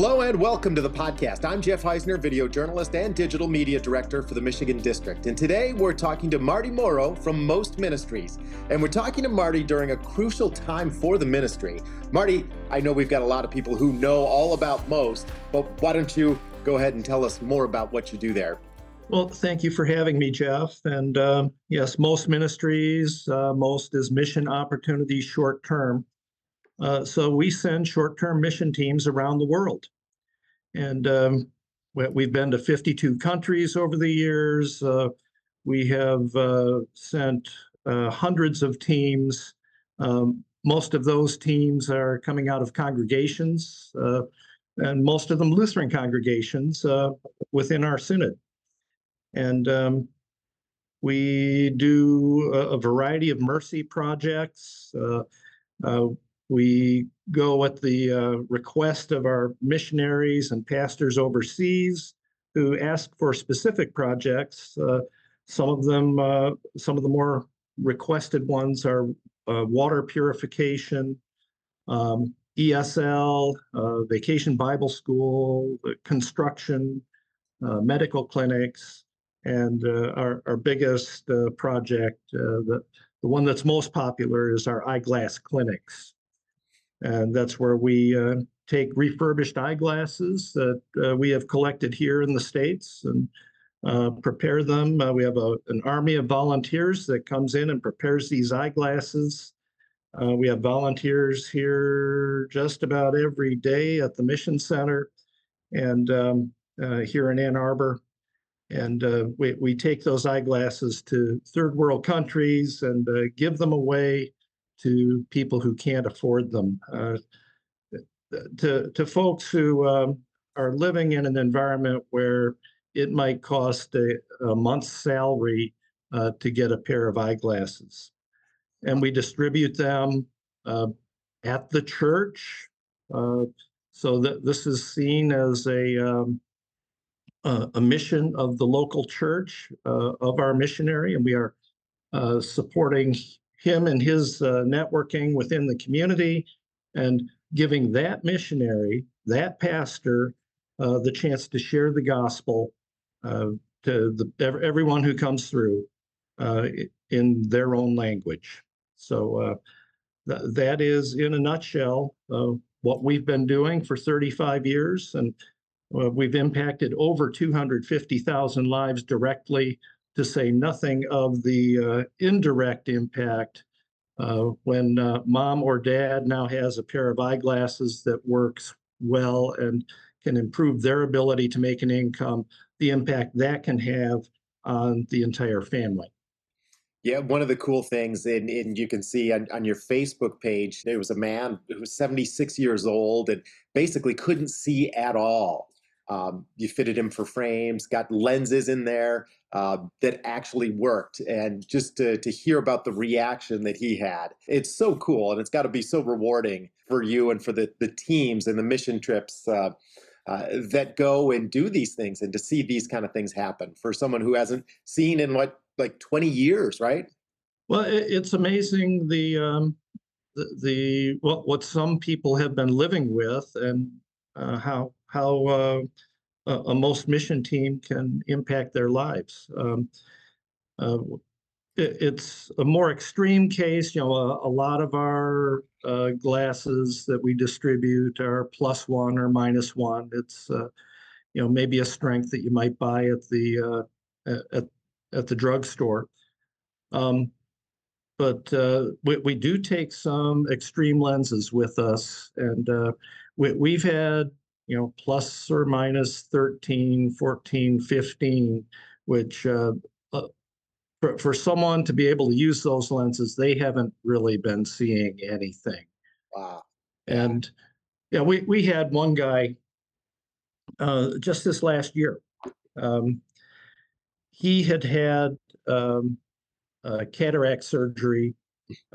Hello and welcome to the podcast. I'm Jeff Heisner, video journalist and digital media director for the Michigan District. And today we're talking to Marty Moro from Most Ministries. And we're talking to Marty during a crucial time for the ministry. Marty, I know we've got a lot of people who know all about Most, but why don't you go ahead and tell us more about what you do there? Well, thank you for having me, Jeff. And uh, yes, most ministries, uh, most is mission opportunities short term. Uh, so we send short-term mission teams around the world. And um, we've been to 52 countries over the years. Uh, we have uh, sent uh, hundreds of teams. Um, most of those teams are coming out of congregations, uh, and most of them Lutheran congregations uh, within our synod. And um, we do a, a, variety of mercy projects. We go at the uh, request of our missionaries and pastors overseas who ask for specific projects. Uh, some of them, uh, some of the more requested ones are uh, water purification, um, ESL, uh, Vacation Bible School, construction, uh, medical clinics, and our, our biggest project, the, the one that's most popular is our eyeglass clinics. And that's where we uh, take refurbished eyeglasses that uh, we have collected here in the States and uh, prepare them. Uh, we have a, an army of volunteers that comes in and prepares these eyeglasses. Uh, we have volunteers here just about every day at the Mission Center and um, uh, here in Ann Arbor. And we, we take those eyeglasses to third world countries and give them away to people who can't afford them, uh, to, to folks who um, are living in an environment where it might cost a, a month's salary uh, to get a pair of eyeglasses. And we distribute them uh, at the church. Uh, so that this is seen as a, um, a mission of the local church uh, of our missionary, and we are uh, supporting him and his uh, networking within the community and giving that missionary, that pastor, uh, the chance to share the gospel uh, to the, everyone who comes through uh, in their own language. So uh, th- that is, in a nutshell, what we've been doing for 35 years. And we've impacted over 250,000 lives directly to say nothing of the uh, indirect impact uh, when uh, mom or dad now has a pair of eyeglasses that works well and can improve their ability to make an income, the impact that can have on the entire family. Yeah, one of the cool things, and, and you can see on, on your Facebook page, there was a man who was 76 years old and basically couldn't see at all. Um, you fitted him for frames, got lenses in there uh, that actually worked. And just to, to hear about the reaction that he had, it's so cool. And it's got to be so rewarding for you and for the, the teams and the mission trips uh, uh, that go and do these things and to see these kind of things happen for someone who hasn't seen in what, like 20 years, right? Well, it's amazing the, um, the, the what, what some people have been living with and uh, how how uh, a, most mission team can impact their lives. Um, uh, it, it's a more extreme case. You know, a, a lot of our uh, glasses that we distribute are plus one or minus one. It's uh, you know maybe a strength that you might buy at the uh, at at the drugstore. Um, but uh, we, we do take some extreme lenses with us, and uh, we, we've had you know, plus or minus 13, 14, 15, which uh, uh, for, for someone to be able to use those lenses, they haven't really been seeing anything. Wow. And yeah, we, we had one guy uh, just this last year. Um, he had had um, cataract surgery.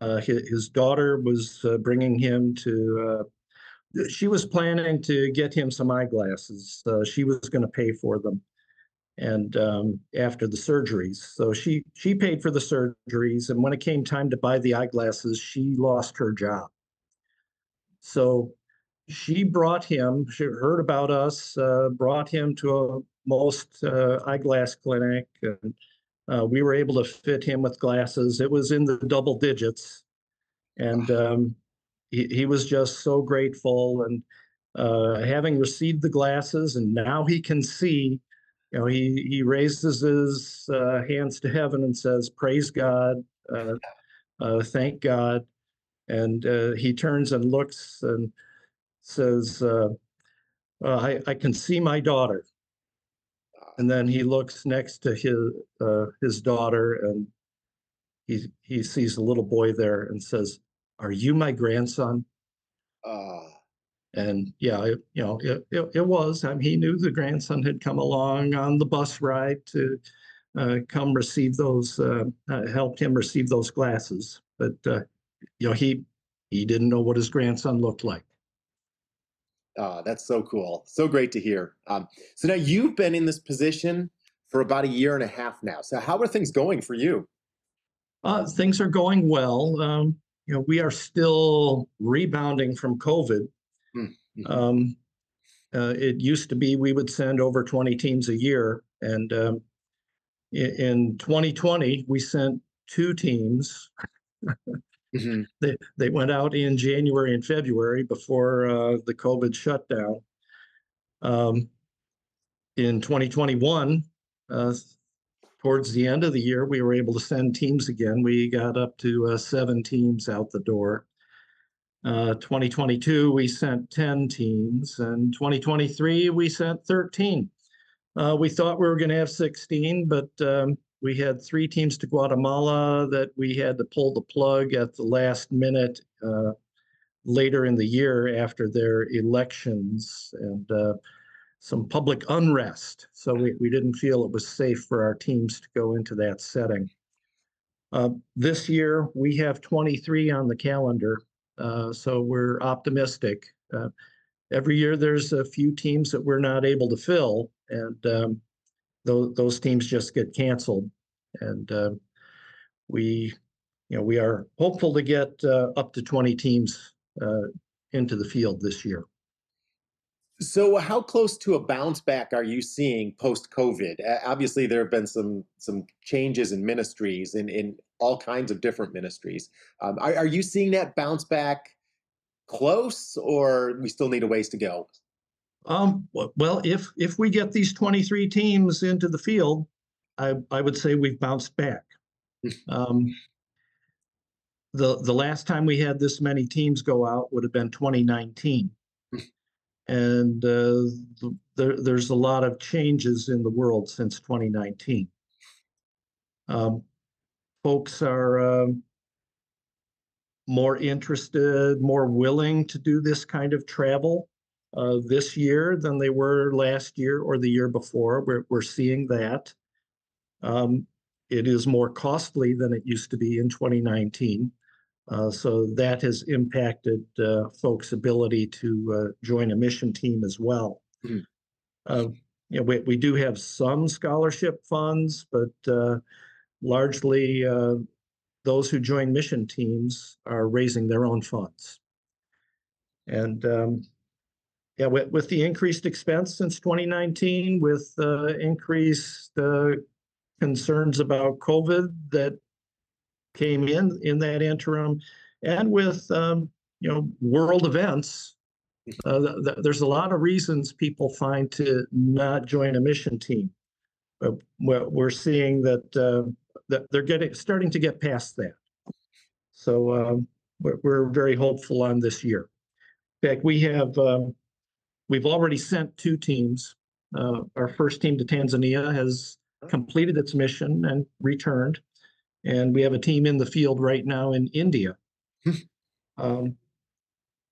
Uh, his, his, daughter was uh, bringing him to uh, she was planning to get him some eyeglasses. Uh, she was going to pay for them, and um, after the surgeries, so she she paid for the surgeries. And when it came time to buy the eyeglasses, she lost her job. So she brought him, she heard about us, uh, brought him to a most uh, eyeglass clinic. And, uh, we were able to fit him with glasses. It was in the double digits. And um, he, he was just so grateful. And uh, having received the glasses, and now he can see, you know, he, he raises his uh, hands to heaven and says, Praise God, uh, uh, thank God. And uh, he turns and looks and says, uh, I, I can see my daughter. And then he looks next to his his daughter and he he sees a little boy there and says, "Are you my grandson?" Uh, And yeah, it, you know, it, it, it was. I mean, he knew the grandson had come along on the bus ride to uh, come receive those, uh, uh, helped him receive those glasses. But uh, you know, he he didn't know what his grandson looked like. uh, that's so cool. So great to hear. Um, so now you've been in this position for about a year and a half now. So how are things going for you? Uh, things are going well. Um, you know, we are still rebounding from COVID. Mm, mhm. Um, uh, it used to be we would send over 20 teams a year, and um, in 2020 we sent two teams. Mhm. They they went out in January and February before uh, the COVID shutdown. Um, in 2021, uh, towards the end of the year, we were able to send teams again. We got up to uh, seven teams out the door. Uh, 2022, we sent 10 teams, and 2023, we sent 13. Uh, we thought we were going to have 16, but um, we had three teams to Guatemala that we had to pull the plug at the last minute uh, later in the year after their elections and uh, some public unrest. So we, we didn't feel it was safe for our teams to go into that setting. Uh, this year, we have 23 on the calendar, uh, so we're optimistic. Uh, every year, there's a few teams that we're not able to fill, and um, those those teams just get canceled. And uh, we, you know, we are hopeful to get uh, up to 20 teams uh, into the field this year. So how close to a bounce back are you seeing post COVID? Obviously, there have been some some changes in ministries in in all kinds of different ministries. Um, are, are you seeing that bounce back close, or we still need a ways to go? Um, well, if if we get these 23 teams into the field, I I would say we've bounced back. Um, the the last time we had this many teams go out would have been 2019. And uh, there, there's a lot of changes in the world since 2019. Um, folks are um, more interested, more willing to do this kind of travel uh, this year than they were last year or the year before. We're, we're seeing that. Um, it is more costly than it used to be in 2019. Uh, so that has impacted uh, folks' ability to uh, join a mission team as well. Uh, you know, we, we do have some scholarship funds, but uh, largely uh, those who join mission teams are raising their own funds. And um, yeah, with, with the increased expense since 2019, with uh, increased uh, concerns about COVID that came in in that interim, and with um, you know world events, uh, th- th- there's a lot of reasons people find to not join a mission team. But we're, we're seeing that uh, that they're getting starting to get past that. So um, we're, we're very hopeful on this year. In fact, we have um, we've already sent two teams. Uh, our first team to Tanzania has completed its mission and returned. And we have a team in the field right now in India. um,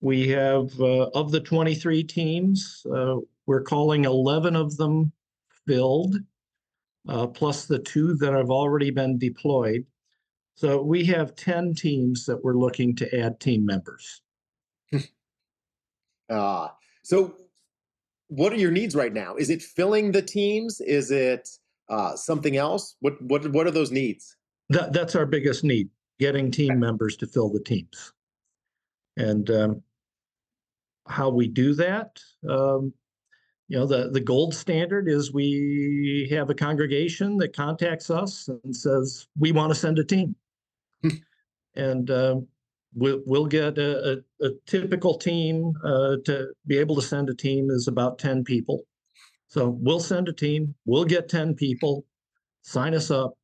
we have, uh, of the 23 teams, uh, we're calling 11 of them filled, uh, plus the two that have already been deployed. So we have 10 teams that we're looking to add team members. Uh, so what are your needs right now? Is it filling the teams? Is it uh, something else? What what what are those needs? That, that's our biggest need, getting team members to fill the teams. And um, how we do that. Um, you know, the, the gold standard is we have a congregation that contacts us and says, we want to send a team. and uh, we'll, we'll get a, a, a typical team uh, to be able to send a team is about 10 people. So we'll send a team, we'll get 10 people, sign us up,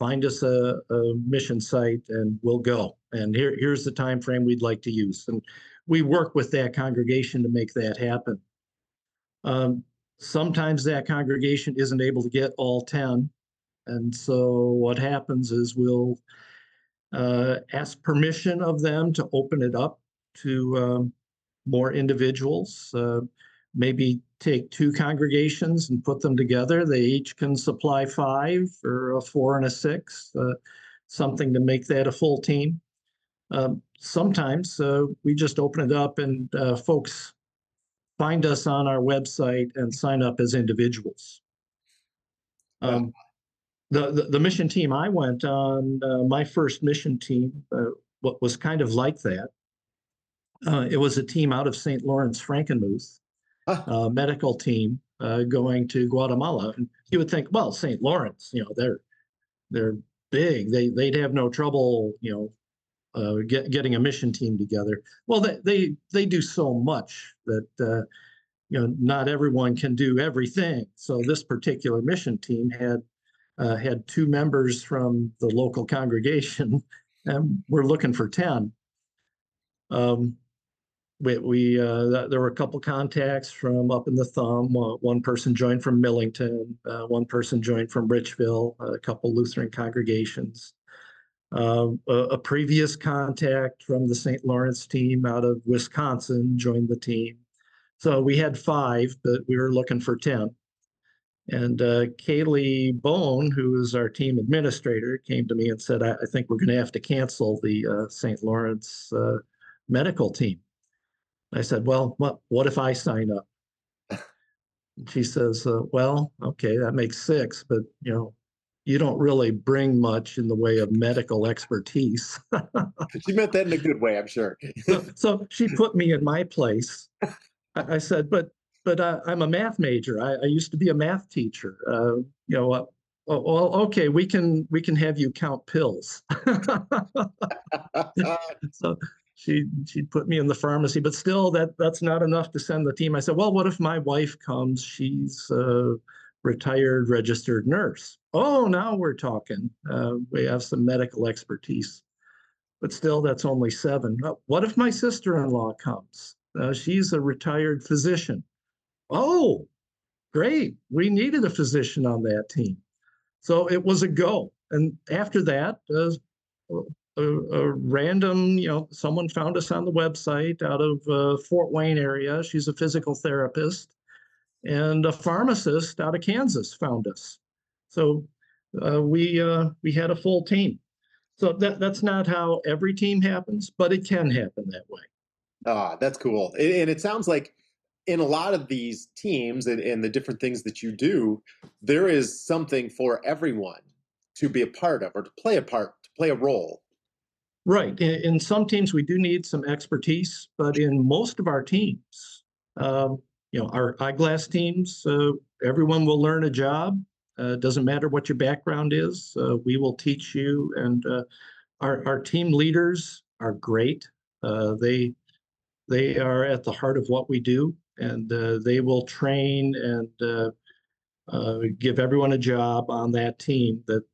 find us a, a mission site, and we'll go. And here, here's the time frame we'd like to use. And we work with that congregation to make that happen. Um, sometimes that congregation isn't able to get all 10. And so what happens is we'll uh, ask permission of them to open it up to um, more individuals. Uh, maybe take two congregations and put them together. They each can supply five or a four and a six, uh, something to make that a full team. Um, sometimes uh, we just open it up and uh, folks find us on our website and sign up as individuals. Um, the, the, the mission team I went on, uh, my first mission team, uh, what was kind of like that. Uh, it was a team out of St. Lorenz Frankenmuth. uh, medical team uh, going to Guatemala. And you would think, well, St. Lorenz, you know, they're they're big. They they'd have no trouble, you know, uh, get, getting a mission team together. Well, they they they do so much that uh, you know not everyone can do everything. So this particular mission team had uh, had two members from the local congregation, and we're looking for ten. Um, we, we uh, th- there were a couple contacts from up in the thumb. Uh, one person joined from Millington, uh, one person joined from Richville, a couple Lutheran congregations. Um, a, a previous contact from the St. Lorenz team out of Wisconsin joined the team. So we had five, but we were looking for 10. And uh, Kaylee Bone, who is our team administrator, came to me and said, I, I think we're going to have to cancel the uh, St. Lorenz uh, medical team. I said, well, what, what if I sign up? She says, uh, well, okay, that makes six, but you know, you don't really bring much in the way of medical expertise. She meant that in a good way, I'm sure. So, so she put me in my place. I, I said, but, but uh, I'm a math major. I, I used to be a math teacher. Uh, you know, uh, well, well, okay, we can, we can have you count pills. so she she put me in the pharmacy, but still that that's not enough to send the team. I said, well, what if my wife comes? She's a retired registered nurse. Oh, now we're talking. Uh, we have some medical expertise, but still, that's only seven. What if my sister-in-law comes? Uh, she's a retired physician. Oh, great. We needed a physician on that team. So it was a go. And after that, uh, a, a random, you know, someone found us on the website out of uh, Fort Wayne area. She's a physical therapist, and a pharmacist out of Kansas found us. So uh, we uh, we had a full team. So that that's not how every team happens, but it can happen that way. Ah, that's cool. And, it sounds like in a lot of these teams and, and the different things that you do, there is something for everyone to be a part of or to play a part, to play a role. Right. In, in some teams, we do need some expertise, but in most of our teams, um, you know, our eyeglass teams, uh, everyone will learn a job. Uh, doesn't matter what your background is. Uh, we will teach you, and uh, our our team leaders are great. Uh, they they are at the heart of what we do, and uh, they will train and give everyone a job on that team that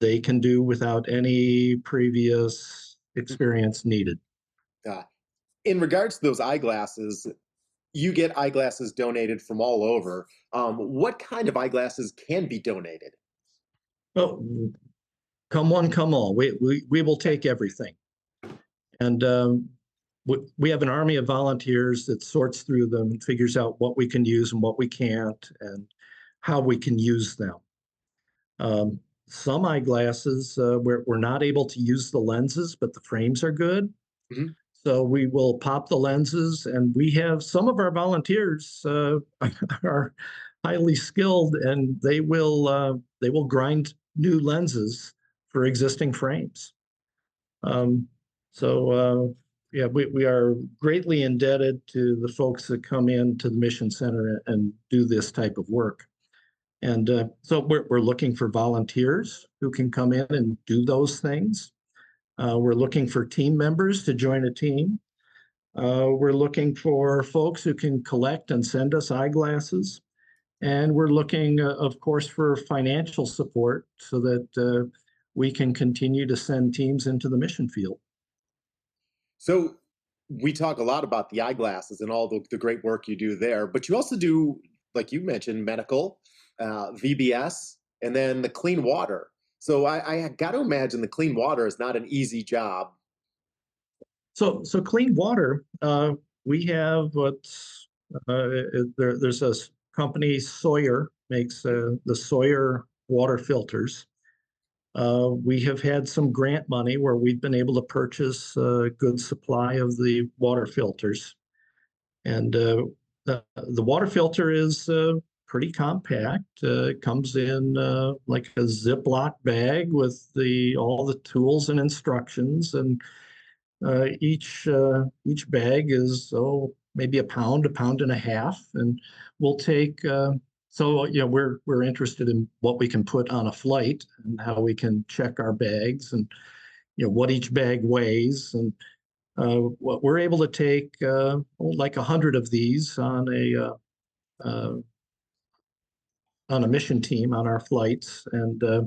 they can do without any previous experience needed. Uh, in regards to those eyeglasses, you get eyeglasses donated from all over. Um, what kind of eyeglasses can be donated? Oh, come one, come all. We, we, we will take everything. And um, we, we have an army of volunteers that sorts through them and figures out what we can use and what we can't and how we can use them. Um, some eyeglasses, uh, we're, we're not able to use the lenses, but the frames are good. Mhm. So we will pop the lenses and we have some of our volunteers uh, are highly skilled and they will uh, they will grind new lenses for existing frames. Um, so uh, yeah, we, we are greatly indebted to the folks that come in to the Mission Center and do this type of work. And uh, so we're, we're looking for volunteers who can come in and do those things. Uh, we're looking for team members to join a team. Uh, we're looking for folks who can collect and send us eyeglasses. And we're looking, uh, of course, for financial support so that uh, we can continue to send teams into the mission field. So we talk a lot about the eyeglasses and all the, the great work you do there, but you also do, like you mentioned, medical, uh, VBS, and then the clean water. So I, I got to imagine the clean water is not an easy job. So, so clean water, uh, we have what's uh, there, there's a company Sawyer makes uh, the Sawyer water filters. Uh, we have had some grant money where we've been able to purchase a good supply of the water filters. And uh, the, the water filter is uh, pretty compact. Uh, it comes in uh, like a Ziploc bag with the all the tools and instructions. And uh, each each bag is oh maybe a pound, a pound and a half, and we'll take so, you know, we're we're interested in what we can put on a flight and how we can check our bags and you know what each bag weighs and uh, what we're able to take uh, like a hundred of these on a uh, uh, on a mission team on our flights and uh,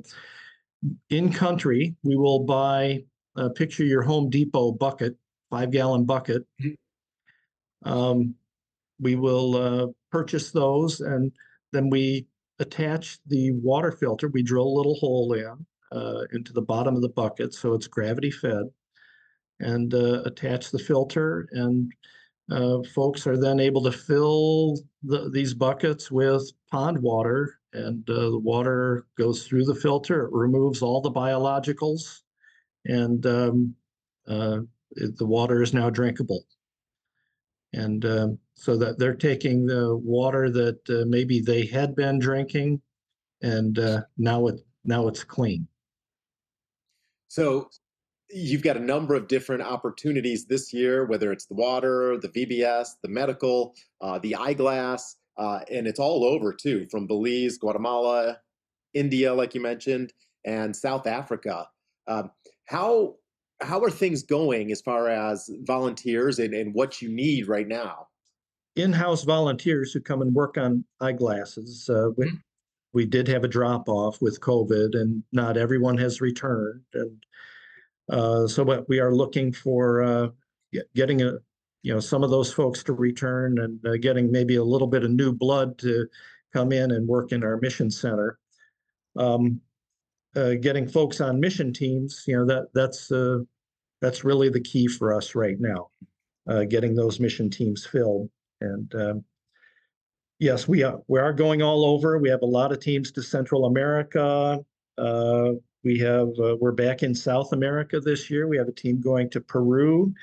in country we will buy uh, picture your Home Depot bucket five gallon bucket. Mm-hmm. Um, we will purchase those and then we attach the water filter. We drill a little hole in uh, into the bottom of the bucket so it's gravity fed and uh, attach the filter. And uh, folks are then able to fill the, these buckets with pond water and uh, the water goes through the filter. It removes all the biologicals and um, uh, it, the water is now drinkable. And um, so that they're taking the water that uh, maybe they had been drinking and uh, now it now it's clean. So you've got a number of different opportunities this year, whether it's the water, the VBS, the medical, uh, the eyeglass, uh, and it's all over too, from Belize, Guatemala, India, like you mentioned, and South Africa. Um, how how are things going as far as volunteers and, and what you need right now? In-house volunteers who come and work on eyeglasses. Uh, we, mm-hmm. we did have a drop off with COVID, and not everyone has returned. And uh, so, what we are looking for uh, getting a you know some of those folks to return and uh, getting maybe a little bit of new blood to come in and work in our mission center. Um, uh, getting folks on mission teams, you know, that that's uh, that's really the key for us right now, uh, getting those mission teams filled. And um, yes, we are we are going all over. We have a lot of teams to Central America. Uh, we have uh, we're back in South America this year. We have a team going to Peru,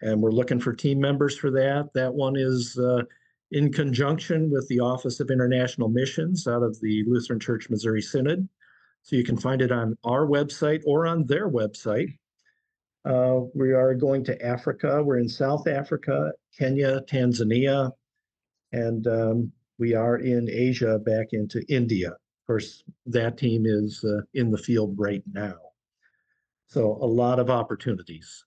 and we're looking for team members for that. That one is uh, in conjunction with the Office of International Missions out of the Lutheran Church Missouri Synod. So you can find it on our website or on their website. Uh, we are going to Africa. We're in South Africa, Kenya, Tanzania, and um, we are in Asia back into India. Of course, that team is uh, in the field right now. So a lot of opportunities.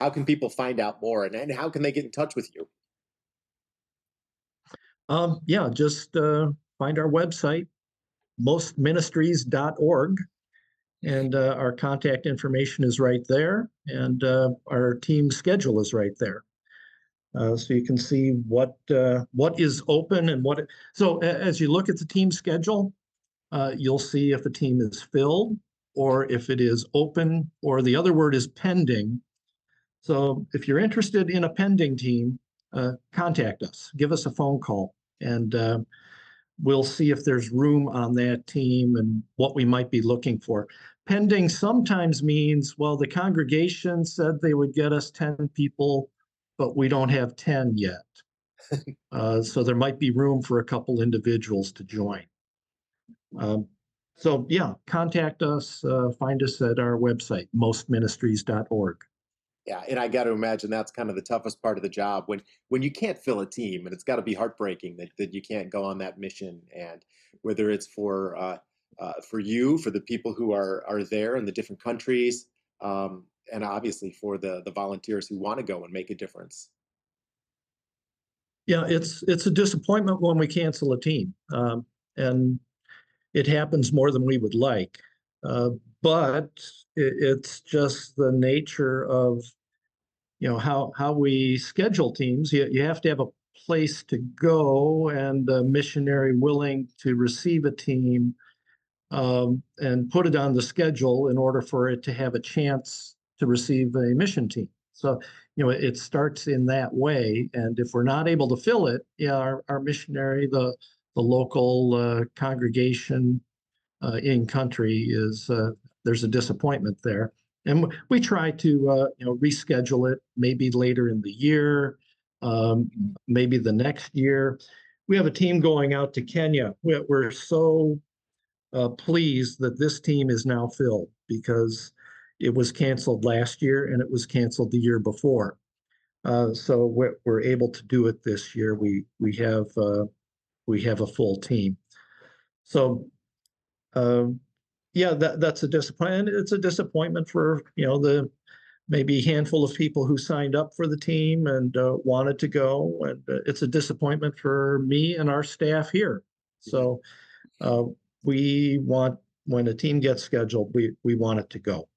How can people find out more and, and how can they get in touch with you? Um, yeah, just uh, find our website, mostministries.org. And uh, our contact information is right there, and uh, our team schedule is right there. Uh, so you can see what uh, what is open and what. So as you look at the team schedule, uh, you'll see if the team is filled or if it is open, or the other word is pending. So if you're interested in a pending team, uh, contact us. Give us a phone call, and we'll see if there's room on that team and what we might be looking for. Pending sometimes means, well, the congregation said they would get us 10 people, but we don't have 10 yet. uh, so there might be room for a couple individuals to join. Um, so yeah, contact us, uh, find us at our website, mostministries.org. Yeah, and I got to imagine that's kind of the toughest part of the job when when you can't fill a team, and it's got to be heartbreaking that, that you can't go on that mission. And whether it's for uh, uh, for you, for the people who are are there in the different countries, um, and obviously for the the volunteers who want to go and make a difference. Yeah, it's it's a disappointment when we cancel a team, um, and it happens more than we would like. Uh, but it, it's just the nature of you know how how we schedule teams. You you have to have a place to go and a missionary willing to receive a team um, and put it on the schedule in order for it to have a chance to receive a mission team. So you know it starts in that way, and if we're not able to fill it, yeah, our, our missionary, the the local uh, congregation uh, in country is uh, there's a disappointment there. And we try to, uh, you know, reschedule it maybe later in the year, um, maybe the next year. We have a team going out to Kenya. We're, so uh, pleased that this team is now filled because it was canceled last year and it was canceled the year before. Uh, so we're, we're able to do it this year. We we have uh, we have a full team. So um, yeah, that that's a disappointment. It's a disappointment for you know the maybe handful of people who signed up for the team and uh, wanted to go, and uh, it's a disappointment for me and our staff here. So uh, we want when a team gets scheduled, we we want it to go.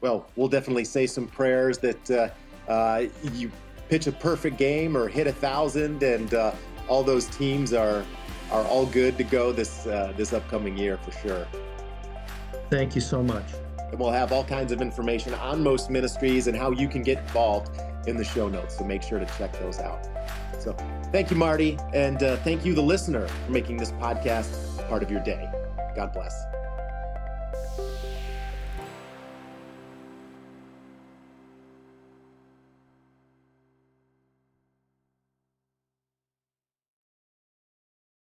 Well, we'll definitely say some prayers that uh, uh, you pitch a perfect game or hit a thousand, and uh, all those teams are are all good to go this uh, this upcoming year for sure. Thank you so much. And we'll have all kinds of information on most ministries and how you can get involved in the show notes. So make sure to check those out. So thank you, Marty, and uh, thank you, the listener, for making this podcast part of your day. God bless.